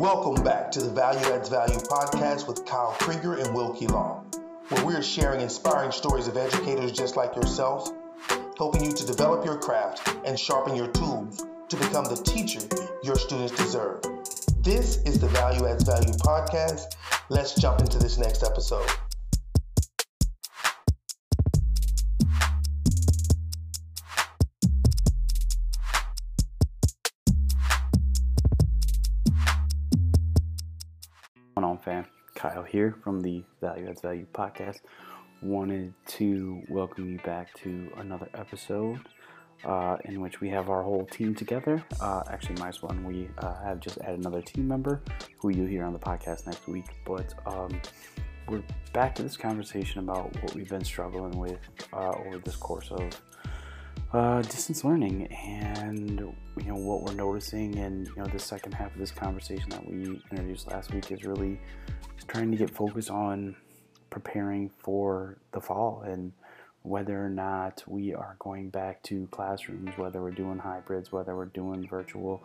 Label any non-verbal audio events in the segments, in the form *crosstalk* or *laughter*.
Welcome back to the Value Adds Value podcast with Kyle Krieger and Wilkie Long, where we are sharing inspiring stories of educators just like yourself, helping you to develop your craft and sharpen your tools to become the teacher your students deserve. This is the Value Adds Value podcast. Let's jump into this next episode. Here from the Value Adds Value podcast. Wanted to welcome you back to another episode uh, in which we have our whole team together. Uh, actually, minus one, we uh, have just added another team member who you'll hear on the podcast next week. But um, we're back to this conversation about what we've been struggling with uh, over this course of uh, distance learning and you know what we're noticing and you know the second half of this conversation that we introduced last week is really trying to get focused on preparing for the fall and whether or not we are going back to classrooms whether we're doing hybrids whether we're doing virtual.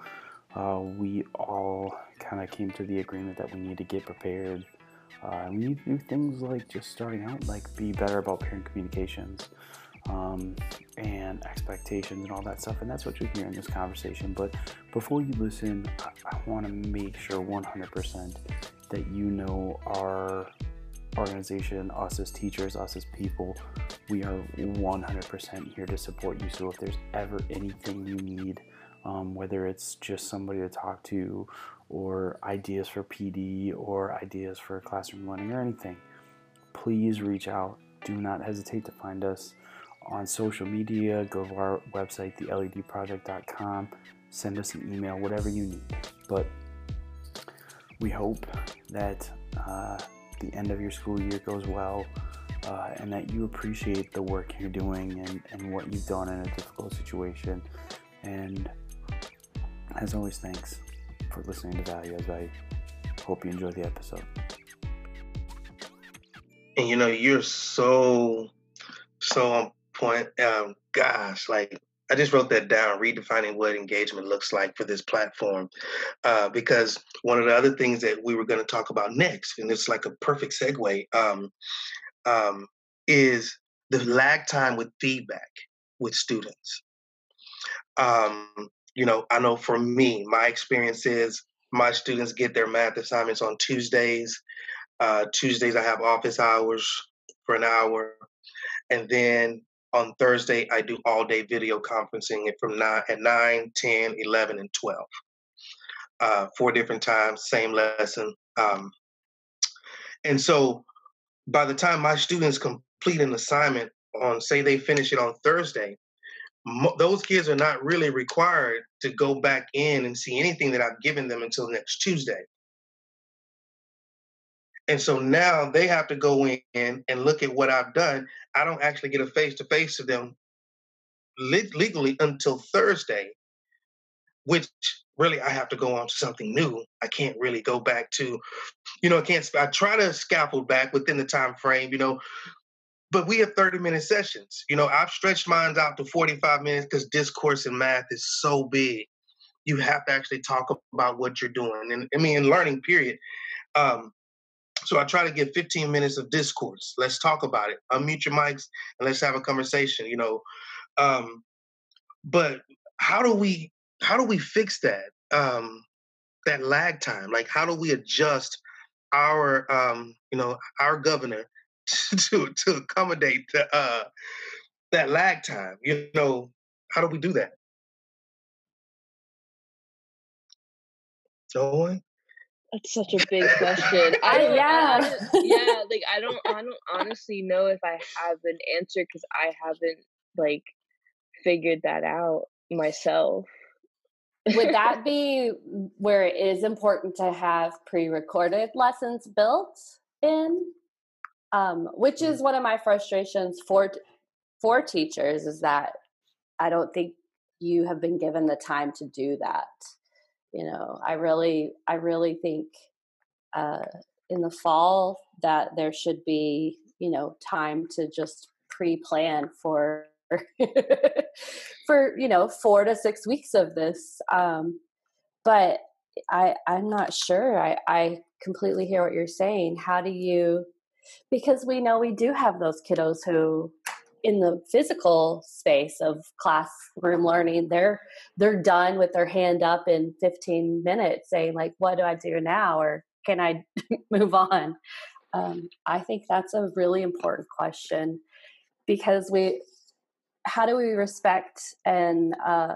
Uh, we all kind of came to the agreement that we need to get prepared uh, we need to do things like just starting out like be better about parent communications um, and expectations and all that stuff. And that's what you hear in this conversation. But before you listen, I, I want to make sure 100% that you know our organization, us as teachers, us as people, we are 100% here to support you. So if there's ever anything you need, um, whether it's just somebody to talk to, or ideas for PD, or ideas for classroom learning, or anything, please reach out. Do not hesitate to find us on social media, go to our website, theledproject.com, send us an email, whatever you need. But we hope that uh, the end of your school year goes well uh, and that you appreciate the work you're doing and, and what you've done in a difficult situation. And as always, thanks for listening to Value as I hope you enjoy the episode. And you know, you're so, so point. Um, gosh, like I just wrote that down, redefining what engagement looks like for this platform. Uh, because one of the other things that we were going to talk about next, and it's like a perfect segue, um, um, is the lag time with feedback with students. Um, you know, I know for me, my experience is my students get their math assignments on Tuesdays. Uh, Tuesdays, I have office hours for an hour. And then on Thursday, I do all day video conferencing from 9 at 9, 10, 11, and 12. Uh, four different times, same lesson. Um, and so by the time my students complete an assignment on, say they finish it on Thursday, mo- those kids are not really required to go back in and see anything that I've given them until next Tuesday. And so now they have to go in and look at what I've done. I don't actually get a face to face to them legally until Thursday, which really I have to go on to something new. I can't really go back to, you know, I can't. I try to scaffold back within the time frame, you know, but we have 30 minute sessions. You know, I've stretched mine out to 45 minutes because discourse in math is so big. You have to actually talk about what you're doing. And I mean, in learning, period. Um, so I try to get 15 minutes of discourse. Let's talk about it. Unmute your mics and let's have a conversation. You know, um, but how do we how do we fix that um, that lag time? Like, how do we adjust our um, you know our governor *laughs* to to accommodate the, uh, that lag time? You know, how do we do that? No one. That's such a big question. *laughs* I don't, yeah, I yeah. *laughs* Like I don't, I don't honestly know if I have an answer because I haven't like figured that out myself. Would that *laughs* be where it is important to have pre-recorded lessons built in? Um, which is one of my frustrations for for teachers is that I don't think you have been given the time to do that you know i really i really think uh, in the fall that there should be you know time to just pre-plan for *laughs* for you know four to six weeks of this um, but I I'm not sure. I I completely hear what you're saying. How do you because we know we do have those kiddos who in the physical space of classroom learning they're they're done with their hand up in 15 minutes saying like what do i do now or can i *laughs* move on um, i think that's a really important question because we how do we respect and uh,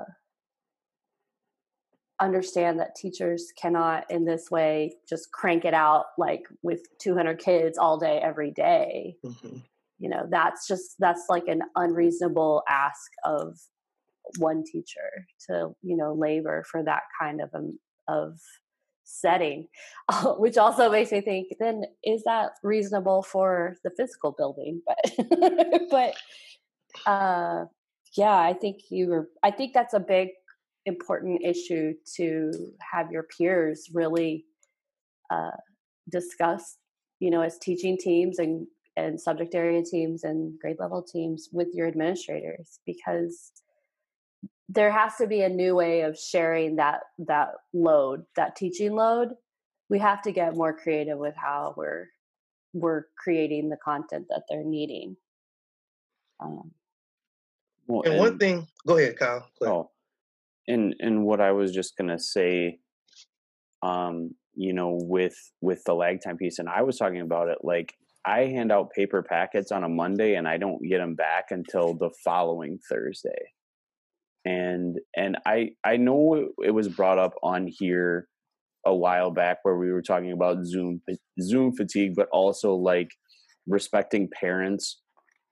understand that teachers cannot in this way just crank it out like with 200 kids all day every day. Mm-hmm. You know that's just that's like an unreasonable ask of one teacher to you know labor for that kind of um, of setting *laughs* which also makes me think then is that reasonable for the physical building? But *laughs* but uh yeah i think you were i think that's a big important issue to have your peers really uh, discuss you know as teaching teams and and subject area teams and grade level teams with your administrators because there has to be a new way of sharing that that load that teaching load we have to get more creative with how we're we're creating the content that they're needing um, well, and, and, one thing go ahead kyle go ahead. oh and and what I was just gonna say, um, you know, with with the lag time piece, and I was talking about it like I hand out paper packets on a Monday, and I don't get them back until the following Thursday. And and I I know it was brought up on here a while back where we were talking about Zoom Zoom fatigue, but also like respecting parents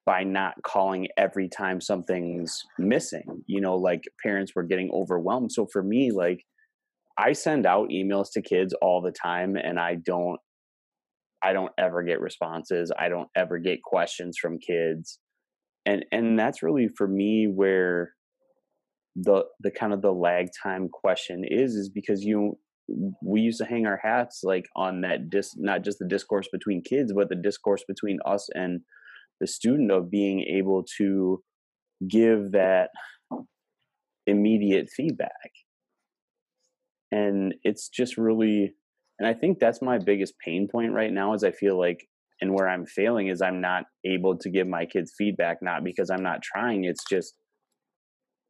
by not calling every time something's missing. You know, like parents were getting overwhelmed. So for me, like I send out emails to kids all the time and I don't I don't ever get responses. I don't ever get questions from kids. And and that's really for me where the the kind of the lag time question is is because you we used to hang our hats like on that dis not just the discourse between kids but the discourse between us and the student of being able to give that immediate feedback and it's just really and i think that's my biggest pain point right now is i feel like and where i'm failing is i'm not able to give my kids feedback not because i'm not trying it's just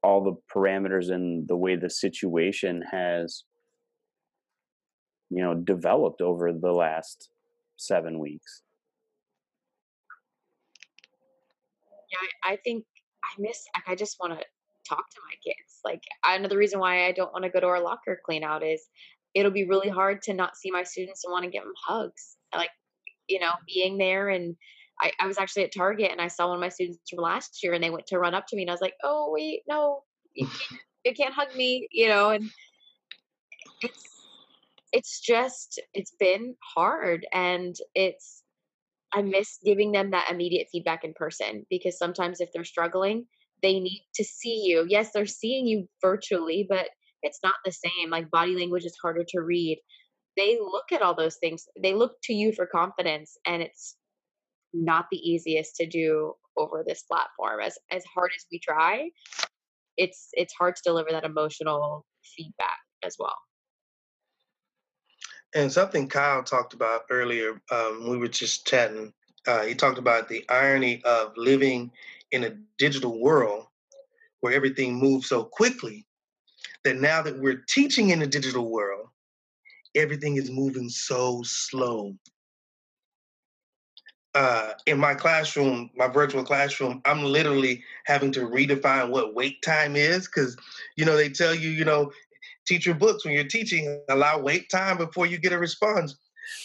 all the parameters and the way the situation has you know developed over the last 7 weeks yeah, I, think I miss. I just want to talk to my kids. Like another reason why I don't want to go to our locker clean out is it'll be really hard to not see my students and want to give them hugs. Like you know, being there and I, I was actually at Target and I saw one of my students from last year and they went to run up to me and I was like, oh wait, no, you *laughs* can't, you can't hug me, you know, and it's it's just it's been hard and it's I miss giving them that immediate feedback in person because sometimes if they're struggling, they need to see you. Yes, they're seeing you virtually, but it's not the same. Like body language is harder to read. They look at all those things. They look to you for confidence and it's not the easiest to do over this platform. As as hard as we try, it's it's hard to deliver that emotional feedback as well. And something Kyle talked about earlier, um, we were just chatting. Uh, he talked about the irony of living in a digital world where everything moves so quickly that now that we're teaching in a digital world, everything is moving so slow. Uh, in my classroom, my virtual classroom, I'm literally having to redefine what wait time is because, you know, they tell you, you know, teacher books when you're teaching allow wait time before you get a response.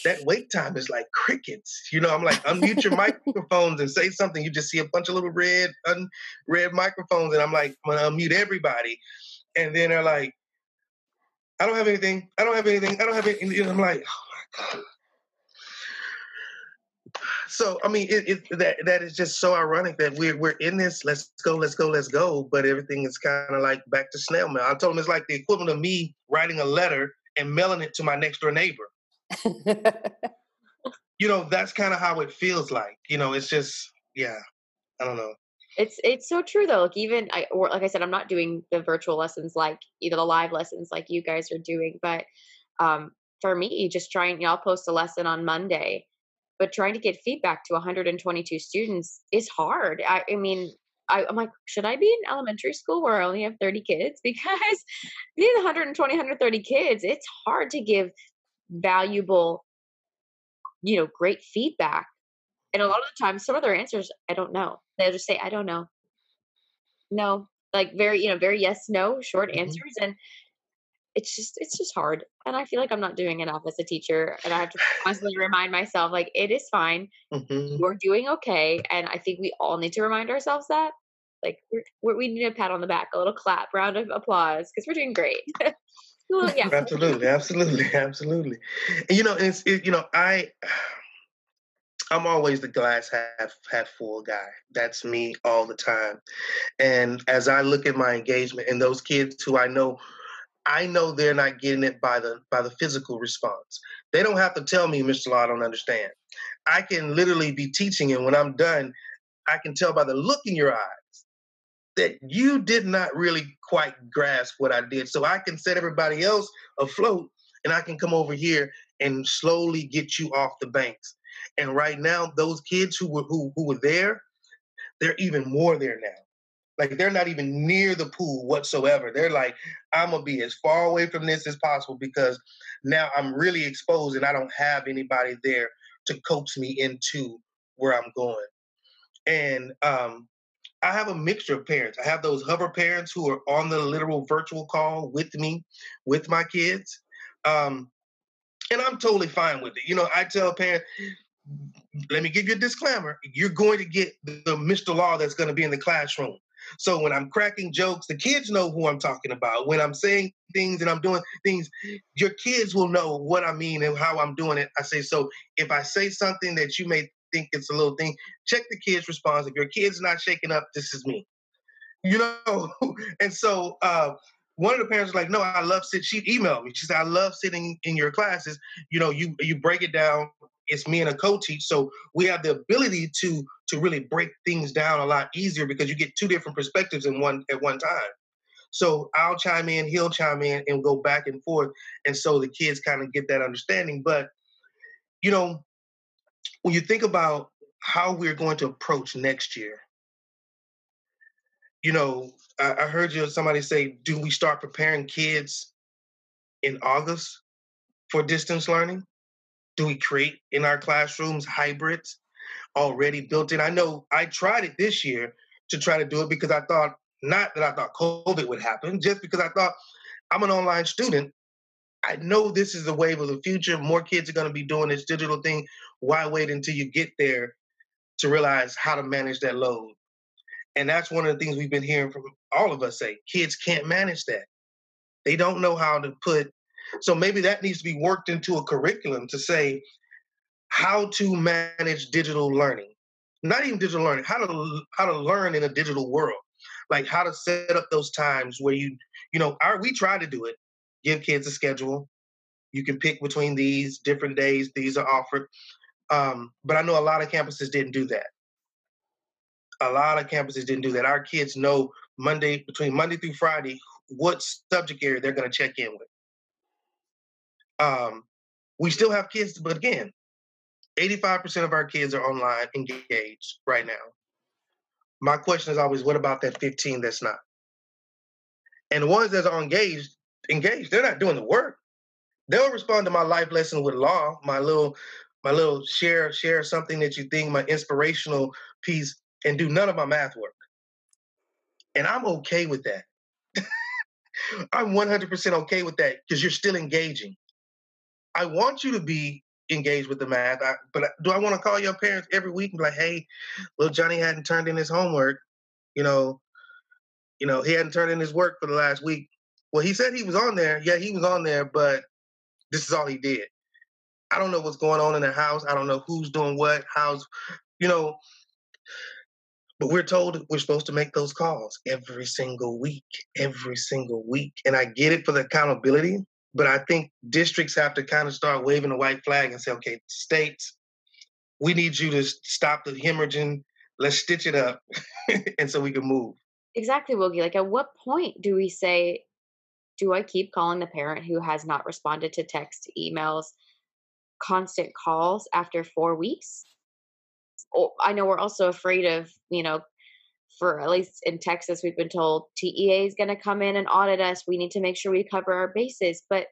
That wait time is like crickets you know i'm like unmute your microphones and say something. You just see a bunch of little red un- red microphones and i'm like i'm gonna unmute everybody and then they're like i don't have anything i don't have anything i don't have anything and i'm like oh my god so I mean, it, it, that that is just so ironic that we're we're in this. Let's go, let's go, let's go. But everything is kind of like back to snail mail. I told him it's like the equivalent of me writing a letter and mailing it to my next door neighbor. *laughs* you know, that's kind of how it feels like. You know, it's just yeah. I don't know. It's it's so true though. Like even I or like I said, I'm not doing the virtual lessons like either the live lessons like you guys are doing, but um, for me, just trying, you know, I'll post a lesson on Monday, but trying to get feedback to 122 students is hard. I, I mean, I, am like, should I be in elementary school where I only have 30 kids? *laughs* Because these 120, 130 kids, it's hard to give valuable, you know, great feedback. And a lot of the times, some of their answers, I don't know. They'll just say, I don't know. No, like very, you know, very yes, no, short mm-hmm. answers. And it's just it's just hard and i feel like i'm not doing enough as a teacher and i have to constantly remind myself like it is fine mm-hmm. you're doing okay and i think we all need to remind ourselves that like we're, we need a pat on the back a little clap round of applause because we're doing great *laughs* well, yeah absolutely absolutely *laughs* absolutely and, you know it's it, you know i I'm always the glass half half full guy. That's me all the time. And as I look at my engagement and those kids who I know I know they're not getting it by the by the physical response. They don't have to tell me, Mr. Law, I don't understand. I can literally be teaching, and when I'm done, I can tell by the look in your eyes that you did not really quite grasp what I did. So I can set everybody else afloat, and I can come over here and slowly get you off the banks. And right now, those kids who were who who were there, they're even more there now. Like they're not even near the pool whatsoever. They're like, I'm gonna be as far away from this as possible because now I'm really exposed and I don't have anybody there to coax me into where I'm going. And um, I have a mixture of parents. I have those hover parents who are on the literal virtual call with me, with my kids. Um, and I'm totally fine with it. You know, I tell parents, let me give you a disclaimer. You're going to get the Mr. Law that's going to be in the classroom. So when I'm cracking jokes, the kids know who I'm talking about. When I'm saying things and I'm doing things, your kids will know what I mean and how I'm doing it. I say, so if I say something that you may think it's a little thing, check the kid's response. If your kid's not shaking up, this is me. You know? *laughs* and so uh, one of the parents was like, no, I love sit. She emailed me. She said, I love sitting in your classes. You know, you you break it down it's me and a co-teach so we have the ability to to really break things down a lot easier because you get two different perspectives in one at one time. So i'll chime in he'll chime in and go back and forth and so the kids kind of get that understanding. But you know when you think about how we're going to approach next year you know I, I heard you somebody say do we start preparing kids in august for distance learning do we create in our classrooms hybrids already built in? I know I tried it this year to try to do it because I thought, not that I thought COVID would happen, just because I thought I'm an online student. I know this is the wave of the future. More kids are going to be doing this digital thing. Why wait until you get there to realize how to manage that load? And that's one of the things we've been hearing from all of us say kids can't manage that. They don't know how to put so maybe that needs to be worked into a curriculum to say how to manage digital learning. Not even digital learning, how to how to learn in a digital world. Like how to set up those times where you, you know, our we try to do it, give kids a schedule. You can pick between these different days, these are offered. Um, but I know a lot of campuses didn't do that. A lot of campuses didn't do that. Our kids know Monday, between Monday through Friday, what subject area they're going to check in with. Um, we still have kids, but again, 85% of our kids are online engaged right now. My question is always, what about that 15 that's not? And the ones that are engaged, engaged, they're not doing the work. They'll respond to my life lesson with law, my little, my little share, share something that you think, my inspirational piece, and do none of my math work. And I'm okay with that. *laughs* I'm 100% okay with that because you're still engaging. I want you to be engaged with the math. I, but do I want to call your parents every week and be like, hey, little Johnny hadn't turned in his homework. You know, you know, he hadn't turned in his work for the last week. Well, he said he was on there. Yeah, he was on there, but this is all he did. I don't know what's going on in the house. I don't know who's doing what, how's, you know. But we're told we're supposed to make those calls every single week, every single week. And I get it for the accountability, but I think districts have to kind of start waving the white flag and say, okay, states, we need you to stop the hemorrhaging. Let's stitch it up, *laughs* and so we can move. Exactly, Wilkie. Like, at what point do we say do I keep calling the parent who has not responded to text, emails, constant calls after four weeks? Oh, I know we're also afraid of, you know, for at least in Texas, we've been told TEA is going to come in and audit us. We need to make sure we cover our bases. But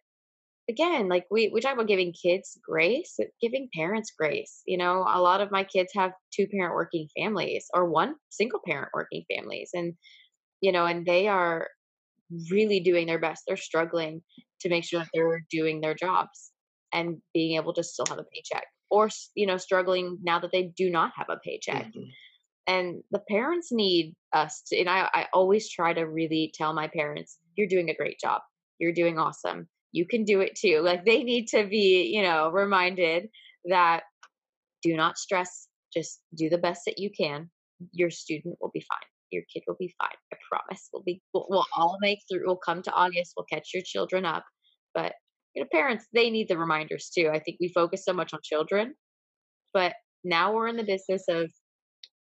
again, like we, we talk about giving kids grace, giving parents grace. You know, a lot of my kids have two parent working families or one single parent working families. And, you know, and they are really doing their best. They're struggling to make sure that they're doing their jobs and being able to still have a paycheck or, you know, struggling now that they do not have a paycheck. Mm-hmm. And the parents need us to, and I, I always try to really tell my parents, you're doing a great job. You're doing awesome you can do it too. Like they need to be, you know, reminded that do not stress, just do the best that you can. Your student will be fine. Your kid will be fine. I promise. We'll be we'll, we'll all make through. We'll come to August. We'll catch your children up. But you know, parents they need the reminders too. I think we focus so much on children, but now we're in the business of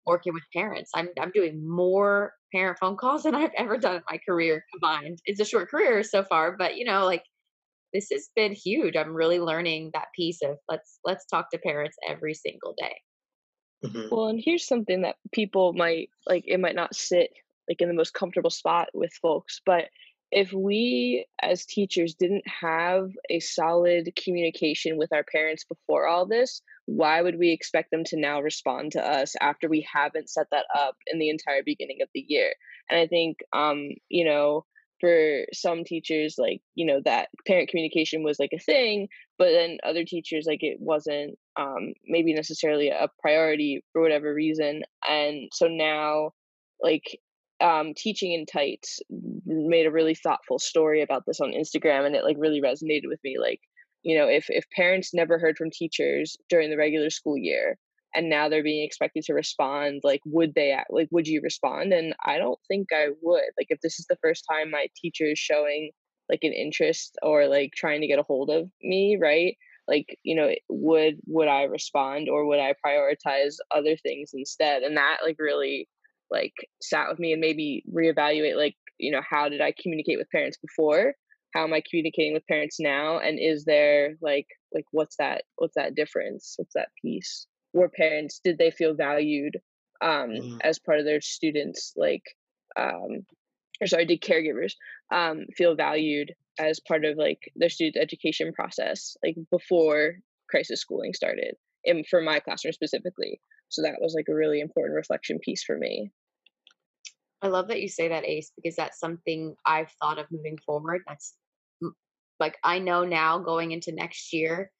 working with parents. I'm I'm doing more parent phone calls than I've ever done in my career combined. It's a short career so far, but you know, like this has been huge. I'm really learning that piece of let's let's talk to parents every single day. Mm-hmm. Well, and here's something that people might like it might not sit like in the most comfortable spot with folks, but if we as teachers didn't have a solid communication with our parents before all this, why would we expect them to now respond to us after we haven't set that up in the entire beginning of the year? And I think um, you know, for some teachers like you know that parent communication was like a thing but then other teachers like it wasn't um maybe necessarily a priority for whatever reason and so now like um teaching in tights made a really thoughtful story about this on instagram and it like really resonated with me like you know if if parents never heard from teachers during the regular school year and now they're being expected to respond like would they like would you respond? And i don't think i would. Like if this is the first time my teacher is showing like an interest or like trying to get a hold of me right? Like you know would would i respond or would i prioritize other things instead? And that like really like sat with me and maybe reevaluate like you know how did i communicate with parents before? How am i communicating with parents now? And is there like like what's that what's that difference? What's that piece? Were parents did they feel valued um, mm-hmm. as part of their students like um, or sorry did caregivers um, feel valued as part of like their student education process like before crisis schooling started? And for my classroom specifically. So that was like a really important reflection piece for me i love that you say that ace because that's something i've thought of moving forward that's like i know now going into next year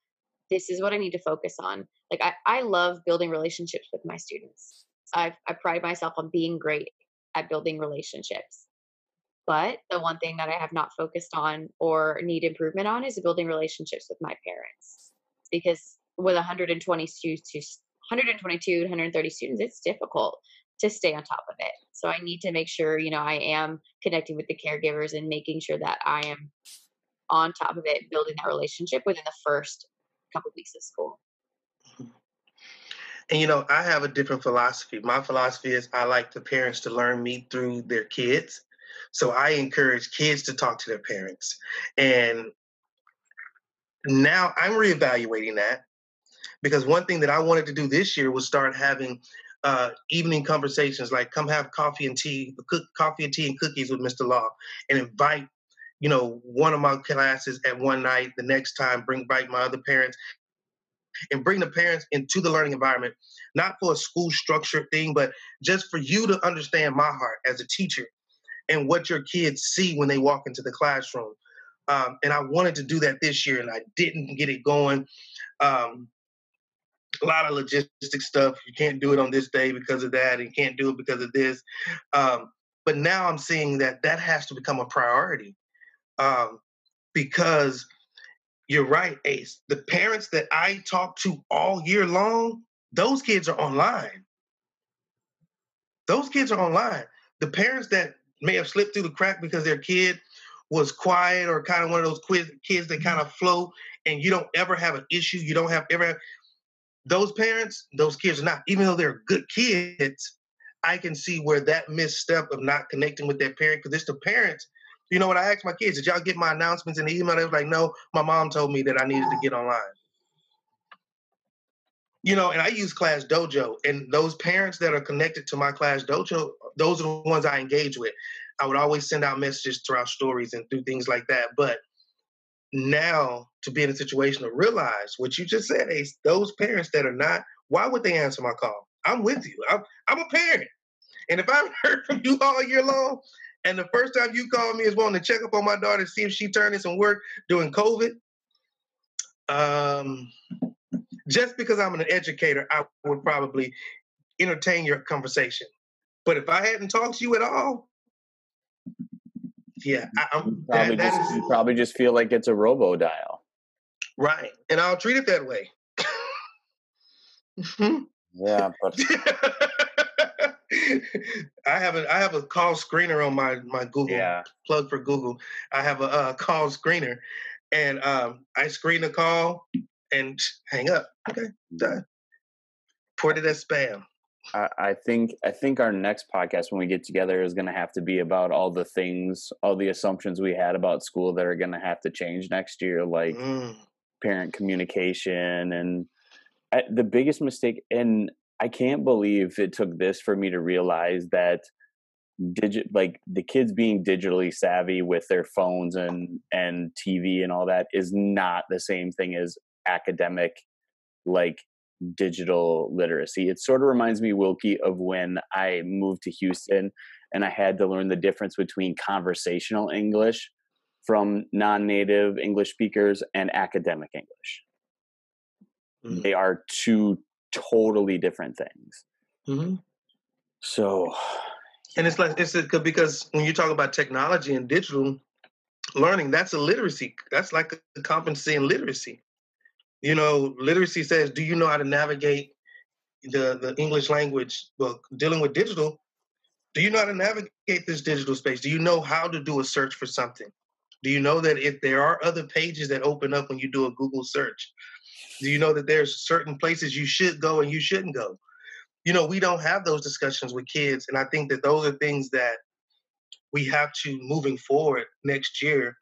this is what i need to focus on like I, I love building relationships with my students. i I pride myself on being great at building relationships. But the one thing that I have not focused on or need improvement on is building relationships with my parents. Because with 120 students, 122, 130 students, it's difficult to stay on top of it. So I need to make sure, you know, I am connecting with the caregivers and making sure that I am on top of it, building that relationship within the first couple of weeks of school. Mm-hmm. And you know, I have a different philosophy. My philosophy is I like the parents to learn me through their kids. So I encourage kids to talk to their parents. And now I'm reevaluating that because one thing that I wanted to do this year was start having uh, evening conversations like come have coffee and tea, cook coffee and tea and cookies with Mr. Law and invite you know, one of my classes at one night, the next time bring invite my other parents and bring the parents into the learning environment, not for a school structure thing, but just for you to understand my heart as a teacher and what your kids see when they walk into the classroom. Um, and I wanted to do that this year, and I didn't get it going. Um, a lot of logistic stuff. You can't do it on this day because of that, and you can't do it because of this. Um, but now I'm seeing that that has to become a priority um, because you're right, Ace. The parents that I talk to all year long, those kids are online. Those kids are online. The parents that may have slipped through the crack because their kid was quiet or kind of one of those quiz, kids that kind of flow and you don't ever have an issue, you don't have ever have, those parents, those kids are not, even though they're good kids, I can see where that misstep of not connecting with their parent, because it's the parents You know, when I asked my kids, did y'all get my announcements in the email? They was like, no, my mom told me that I needed to get online. You know, and I use Class Dojo, and those parents that are connected to my Class Dojo, those are the ones I engage with. I would always send out messages throughout stories and do things like that. But now to be in a situation to realize what you just said, Ace, those parents that are not, why would they answer my call? I'm with you. I'm, I'm a parent. And if I've *laughs* heard from you all year long, and the first time you call me is wanting to check up on my daughter see if she turned in some work during COVID, um, just because I'm an educator, I would probably entertain your conversation. But if I hadn't talked to you at all, yeah, I, am probably that, just you probably just feel like it's a robo dial, right? And I'll treat it that way. Mm-hmm. *laughs* yeah, but I have a I have a call screener on my my Google yeah. plug for Google. I have a, call screener, and um, I screen the call and hang up. Okay, done. Put it as spam. I, I think I think our next podcast when we get together is going to have to be about all the things, all the assumptions we had about school that are going to have to change next year, like mm. parent communication and I, the biggest mistake. And I can't believe it took this for me to realize that digit like the kids being digitally savvy with their phones and and TV and all that is not the same thing as academic like digital literacy. It sort of reminds me, Wilkie, of when I moved to Houston and I had to learn the difference between conversational English from non native English speakers and academic English. Mm-hmm. They are two totally different things. Mm-hmm. So. And it's like, it's a, because when you talk about technology and digital learning, that's a literacy. That's like a competency in literacy you know, literacy says, do you know how to navigate the, the English language? Well, dealing with digital, do you know how to navigate this digital space? Do you know how to do a search for something? Do you know that if there are other pages that open up when you do a Google search? Do you know that there's certain places you should go and you shouldn't go? You know, we don't have those discussions with kids. And I think that those are things that we have to, moving forward next year,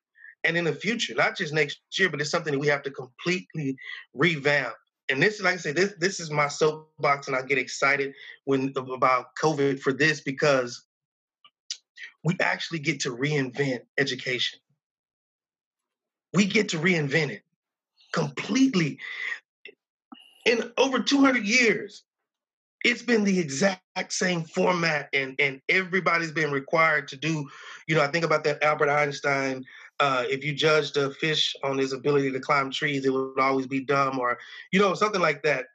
and in the future, not just next year, but it's something that we have to completely revamp. And this, like I said, this this is my soapbox, and I get excited when about COVID for this because we actually get to reinvent education. We get to reinvent it completely. In over 200 years, it's been the exact same format, and and everybody's been required to do. You know, I think about that Albert Einstein uh, if you judged a fish on his ability to climb trees, it would always be dumb, or you know, something like that.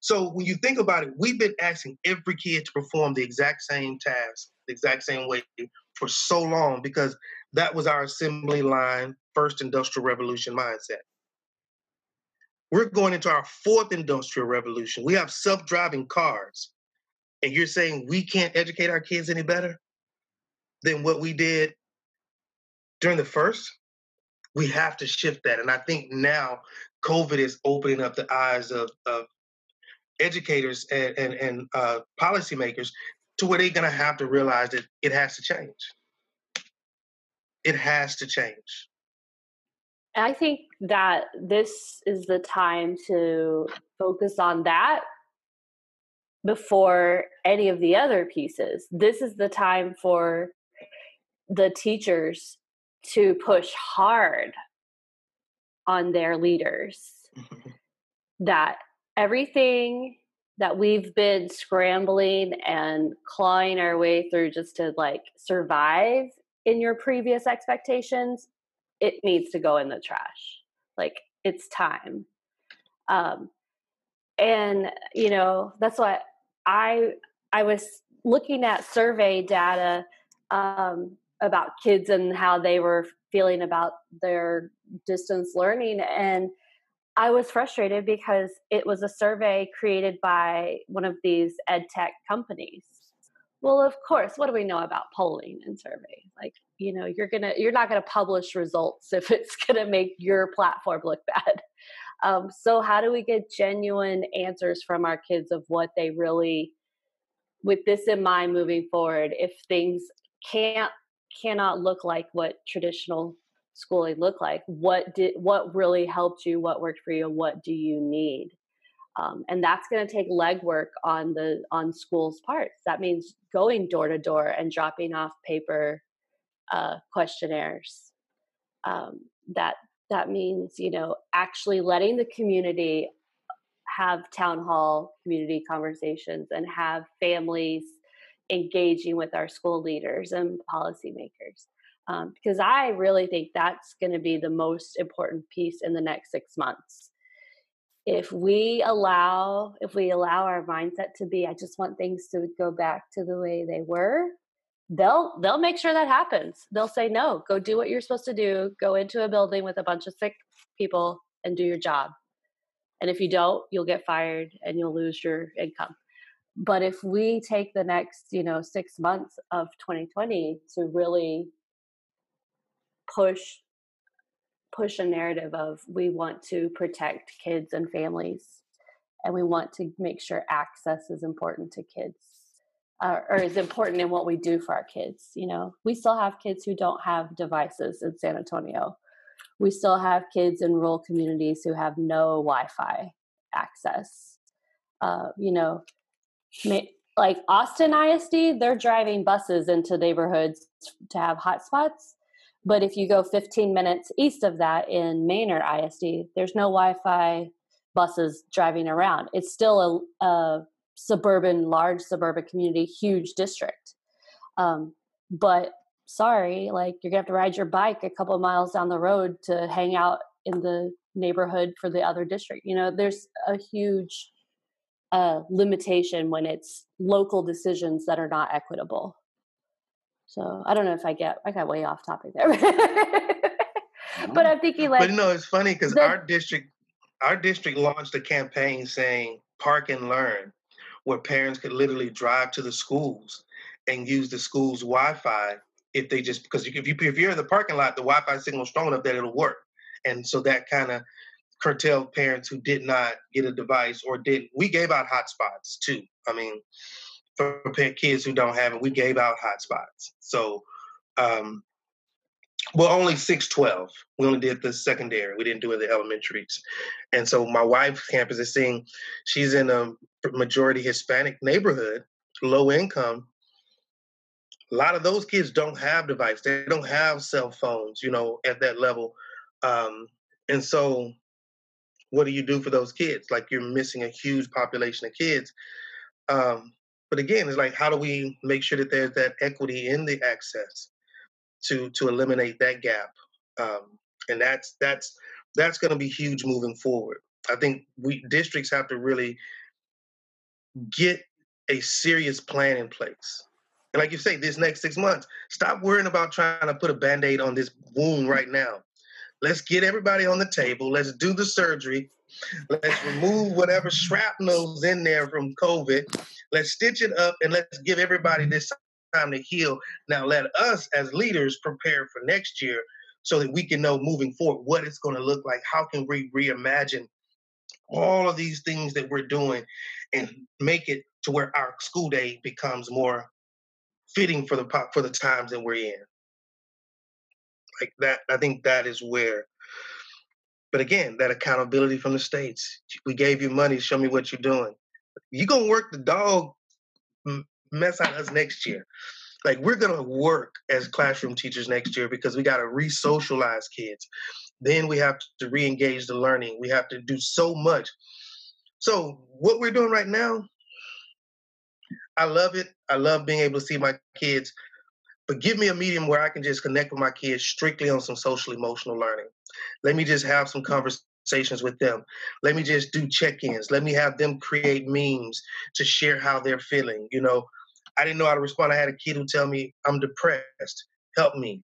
So when you think about it, we've been asking every kid to perform the exact same task, the exact same way for so long because that was our assembly line, first industrial revolution mindset. We're going into our fourth industrial revolution. We have self-driving cars. And you're saying we can't educate our kids any better than what we did during the first, we have to shift that. And I think now COVID is opening up the eyes of, of educators and, and, and uh, policymakers to where they're going to have to realize that it has to change. It has to change. I think that this is the time to focus on that before any of the other pieces. This is the time for the teachers to push hard on their leaders. Mm-hmm. that everything that we've been scrambling and clawing our way through just to like survive in your previous expectations it needs to go in the trash. Like it's time. Um and you know that's what i i was looking at survey data um about kids and how they were feeling about their distance learning and I was frustrated because it was a survey created by one of these ed tech companies. Well, of course, what do we know about polling and survey? Like, you know, you're gonna you're not gonna publish results *laughs* if it's gonna make your platform look bad. Um, so how do we get genuine answers from our kids of what they really with this in mind moving forward if things can't cannot look like what traditional schooling looked like. What did what really helped you? What worked for you? What do you need? Um, and that's going to take legwork on the on schools' parts. That means going door to door and dropping off paper uh, questionnaires. Um, that that means you know actually letting the community have town hall community conversations and have families engaging with our school leaders and policymakers. Um, because I really think that's going to be the most important piece in the next six months. If we allow, if we allow our mindset to be, I just want things to go back to the way they were, they'll they'll make sure that happens. They'll say no, go do what you're supposed to do. Go into a building with a bunch of sick people and do your job. And if you don't, you'll get fired and you'll lose your income. But if we take the next, you know, six months of 2020 to really push push a narrative of we want to protect kids and families and we want to make sure access is important to kids uh, or is important in what we do for our kids you know? We still have kids who don't have devices in san antonio. We still have kids in rural communities who have no wi-fi access. Uh, you know like austin isd they're driving buses into neighborhoods to have hotspots but if you go 15 minutes east of that in Manor ISD, there's no Wi Fi buses driving around. It's still a, a, suburban, large suburban community, huge district. Um, but sorry, like you're gonna have to ride your bike a couple miles down the road to hang out in the neighborhood for the other district. You know, there's a huge uh, limitation when it's local decisions that are not equitable. So I don't know if I get I got way off topic there, *laughs* but I'm thinking like. But you know, it's funny because our district, our district launched a campaign saying "Park and Learn," where parents could literally drive to the schools and use the school's Wi-Fi if they just because if you if you're in the parking lot, the Wi-Fi signal strong enough that it'll work, and so that kind of curtailed parents who did not get a device or didn't. We gave out hotspots too. I mean, for kids who don't have it, we gave out hotspots. So, um, well, only 612. We only did the secondary. We didn't do the elementaries. And so my wife's campus is seeing she's in a majority Hispanic neighborhood, low income. A lot of those kids don't have devices. They don't have cell phones, you know, at that level. Um, and so what do you do for those kids? Like you're missing a huge population of kids. Um, but again, it's like how do we make sure that there's that equity in the access to to eliminate that gap? Um, and that's that's that's going to be huge moving forward. I think we districts have to really get a serious plan in place. And like you say, this next six months, stop worrying about trying to put a band-aid on this wound right now. Let's get everybody on the table. Let's do the surgery. Let's remove whatever shrapnel's in there from COVID. Let's stitch it up and let's give everybody this time to heal. Now, let us as leaders prepare for next year so that we can know moving forward what it's going to look like. How can we reimagine all of these things that we're doing and make it to where our school day becomes more fitting for the for the times that we're in? Like that, I think that is where but again, that accountability from the states. We gave you money. Show me what you're doing. You're gonna work the dog mess on us next year. Like we're gonna work as classroom teachers next year because we gotta re-socialize kids. Then we have to re-engage the learning. We have to do so much. So what we're doing right now, I love it. I love being able to see my kids but give me a medium where I can just connect with my kids strictly on some social emotional learning. Let me just have some conversations with them. Let me just do check-ins. Let me have them create memes to share how they're feeling. You know, I didn't know how to respond. I had a kid who tell me I'm depressed. Help me.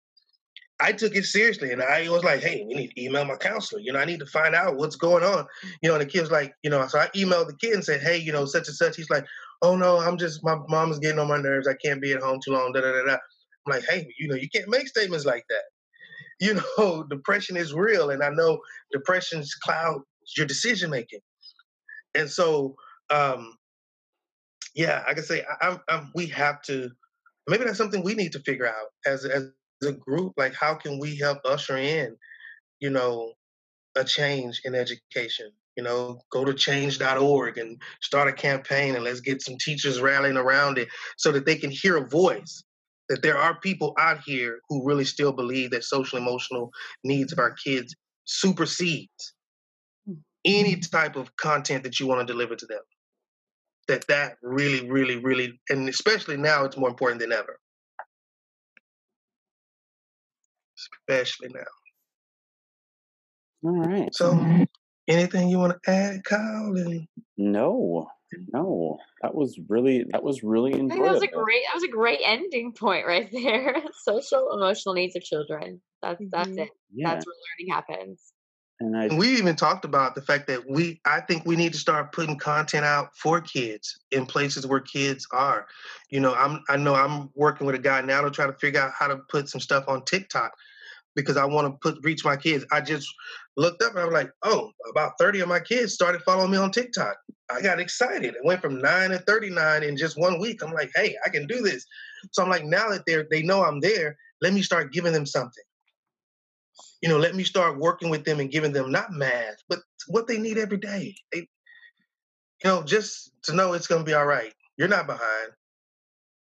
I took it seriously and I was like, hey, we need to email my counselor. You know, I need to find out what's going on. You know, and the kid was like, you know, so I emailed the kid and said, hey, you know, such and such. He's like, oh no, I'm just, my mom is getting on my nerves. I can't be at home too long. Da da da da. I'm like, hey, you know, you can't make statements like that. You *laughs* know, depression is real, and I know depression's cloud your decision making. And so, um, yeah, I can say I, I'm, I'm, we have to Maybe that's something we need to figure out as as a group. Like, how can we help usher in, you know, a change in education? You know, go to change.org and start a campaign and let's get some teachers rallying around it so that they can hear a voice that there are people out here who really still believe that social emotional needs of our kids supersedes any mm-hmm. type of content that you want to deliver to them. That that really really really and especially now it's more important than ever. Especially now. All right. So anything you want to add kyle and... no no that was really that was really enjoyable. that was a great that was a great ending point right there *laughs* social emotional needs of children that's that's mm-hmm. it yeah. that's where learning happens and, I, we even talked about the fact that we, I think we need to start putting content out for kids in places where kids are. You know, I'm, I know I'm working with a guy now to try to figure out how to put some stuff on TikTok because I want to put reach my kids. I just looked up and I was like, oh, about 30 of my kids started following me on TikTok. I got excited. It went from nine to 39 in just one week. I'm like, hey, I can do this. So I'm like, now that they're they know I'm there, let me start giving them something you know, let me start working with them and giving them not math, but what they need every day. They, you know, just to know it's to be all right. You're not behind.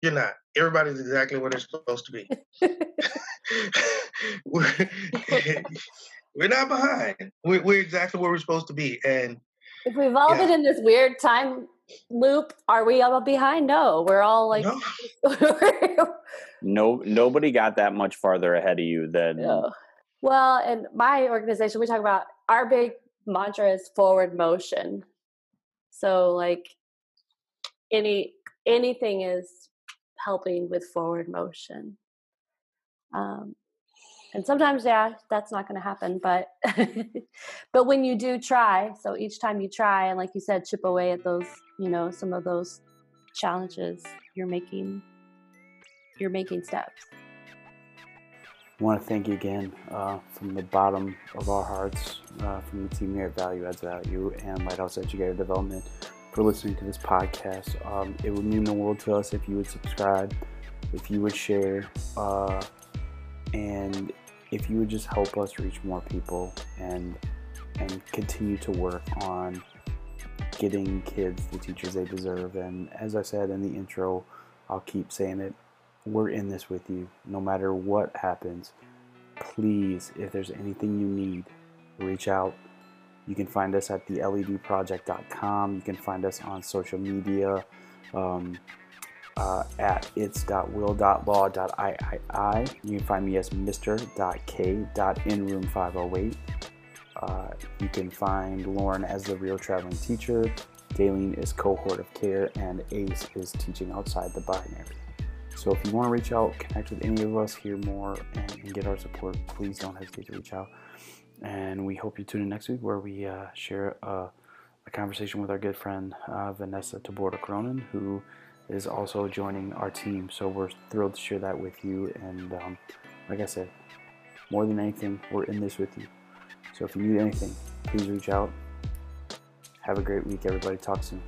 You're not. Everybody's exactly where they're supposed to be. *laughs* we're, *laughs* we're, not behind. We're, we're, exactly where we're supposed to be. And if we've all yeah. been in this weird time loop, are we all behind? No, we're all like. No. *laughs* no nobody got that much farther ahead of you than. Yeah well, in my organization, we talk about our big mantra is forward motion. So like any anything is helping with forward motion. Um, and sometimes, yeah, that's not going to happen. But *laughs* but when you do try, so each time you try, and like you said, chip away at those, you know, some of those challenges, you're making you're making steps. I want to thank you again uh, from the bottom of our hearts, uh, from the team here at Value Adds Value and Lighthouse Educator Development for listening to this podcast. Um, it would mean the world to us if you would subscribe, if you would share, uh, and if you would just help us reach more people and and continue to work on getting kids the teachers they deserve. And as I said in the intro, I'll keep saying it we're in this with you no matter what happens. Please, if there's anything you need, reach out. You can find us at theledproject.com. You can find us on social media um, uh, at its.will.law.iii. You can find me as mr.k.inroom508. Uh, you can find Lauren as the real traveling teacher. Daleen is cohort of care, and Ace is teaching outside the binary. So if you want to reach out, connect with any of us, hear more, and, and get our support, please don't hesitate to reach out. And we hope you tune in next week where we uh, share a, a, conversation with our good friend uh, Vanessa Taborda Cronin, who is also joining our team. So we're thrilled to share that with you. And um, like I said, more than anything, we're in this with you. So if you need anything, please reach out. Have a great week, everybody. Talk soon.